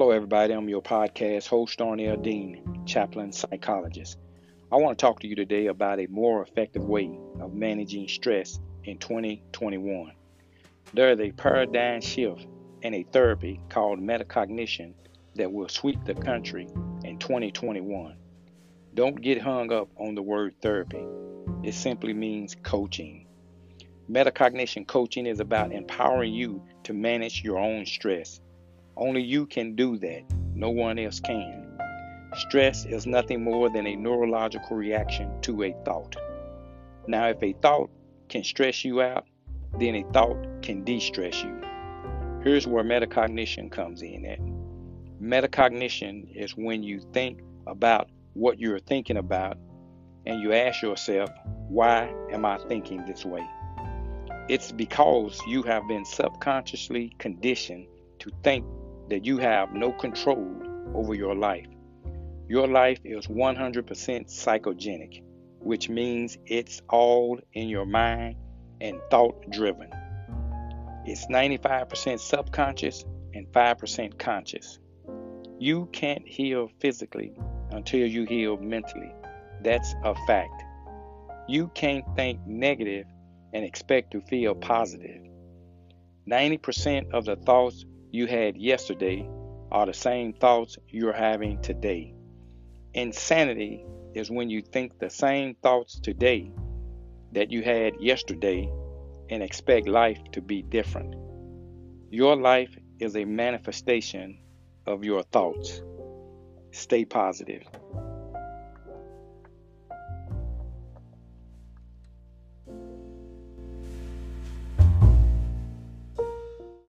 Hello, everybody. I'm your podcast host, Darnell Dean, chaplain psychologist. I want to talk to you today about a more effective way of managing stress in 2021. There is a paradigm shift in a therapy called metacognition that will sweep the country in 2021. Don't get hung up on the word therapy, it simply means coaching. Metacognition coaching is about empowering you to manage your own stress. Only you can do that, no one else can. Stress is nothing more than a neurological reaction to a thought. Now, if a thought can stress you out, then a thought can de stress you. Here's where metacognition comes in at. Metacognition is when you think about what you're thinking about and you ask yourself, why am I thinking this way? It's because you have been subconsciously conditioned to think that you have no control over your life. Your life is 100% psychogenic, which means it's all in your mind and thought driven. It's 95% subconscious and 5% conscious. You can't heal physically until you heal mentally. That's a fact. You can't think negative and expect to feel positive. 90% of the thoughts you had yesterday are the same thoughts you're having today. Insanity is when you think the same thoughts today that you had yesterday and expect life to be different. Your life is a manifestation of your thoughts. Stay positive.